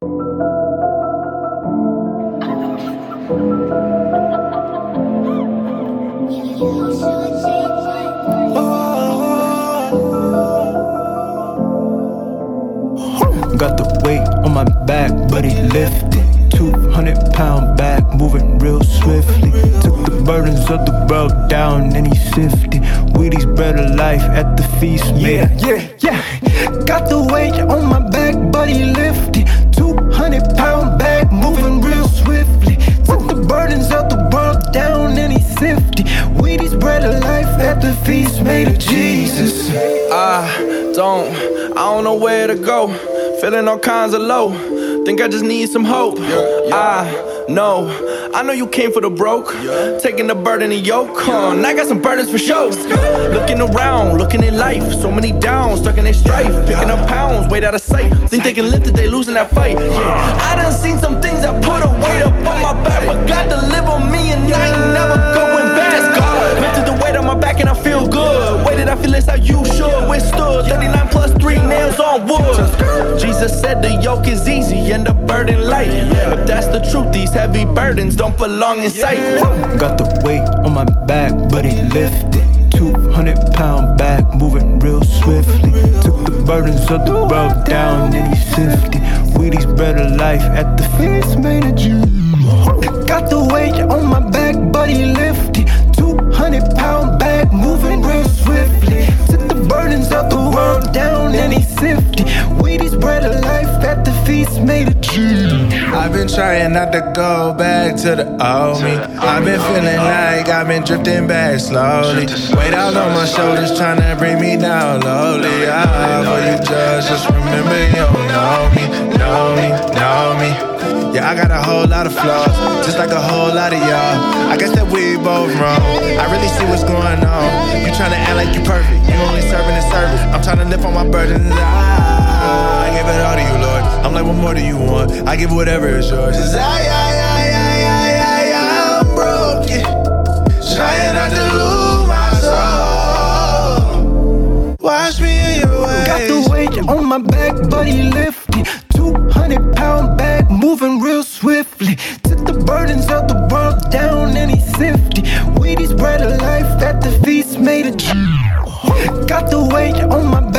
Got the weight on my back, but he lifted. 200 pound back, moving real swiftly. Took the burdens of the world down and he sifted. Wheaties bread of life at the feast. Yeah, yeah, yeah. Got the weight on the feast made of Jesus. I don't, I don't know where to go. Feeling all kinds of low. Think I just need some hope. I know, I know you came for the broke. Taking the burden and yoke. Huh? And I got some burdens for sure. Looking around, looking at life. So many downs, stuck in their strife. Picking up pounds, weight out of sight. Think they can lift it, they losing that fight. Yeah. I done It's how you should. Withstood 39 plus 3 nails on wood. Jesus said the yoke is easy and the burden light. But that's the truth, these heavy burdens don't belong in sight. Got the weight on my back, but he lifted. 200 pound back, moving real swiftly. Took the burdens of the world down and he sifted. Wheaties bread of life at the feast made of Jews. Got the weight on my back, but he lifted. I've been trying not to go back to the old me. I've been feeling like I've been drifting back slowly. Weight out on my shoulders, trying to bring me down lowly. Ah, for you judge, just remember you don't know me, know me, know me. Yeah, I got a whole lot of flaws, just like a whole lot of y'all. I guess that we both wrong. I really see what's going on. You trying to act like you perfect, you only serving the service. I'm trying to lift on my burdens. Ah, give whatever is yours. Cause I, I, I, I, I, I, I'm broken. Trying not to lose my soul. Watch me in your ways. Got the weight on my back, buddy, lift it. 200 pound bag, moving real swiftly. Took the burdens of the world down and he sifted. We these bread of life that the feast made a Got the weight on my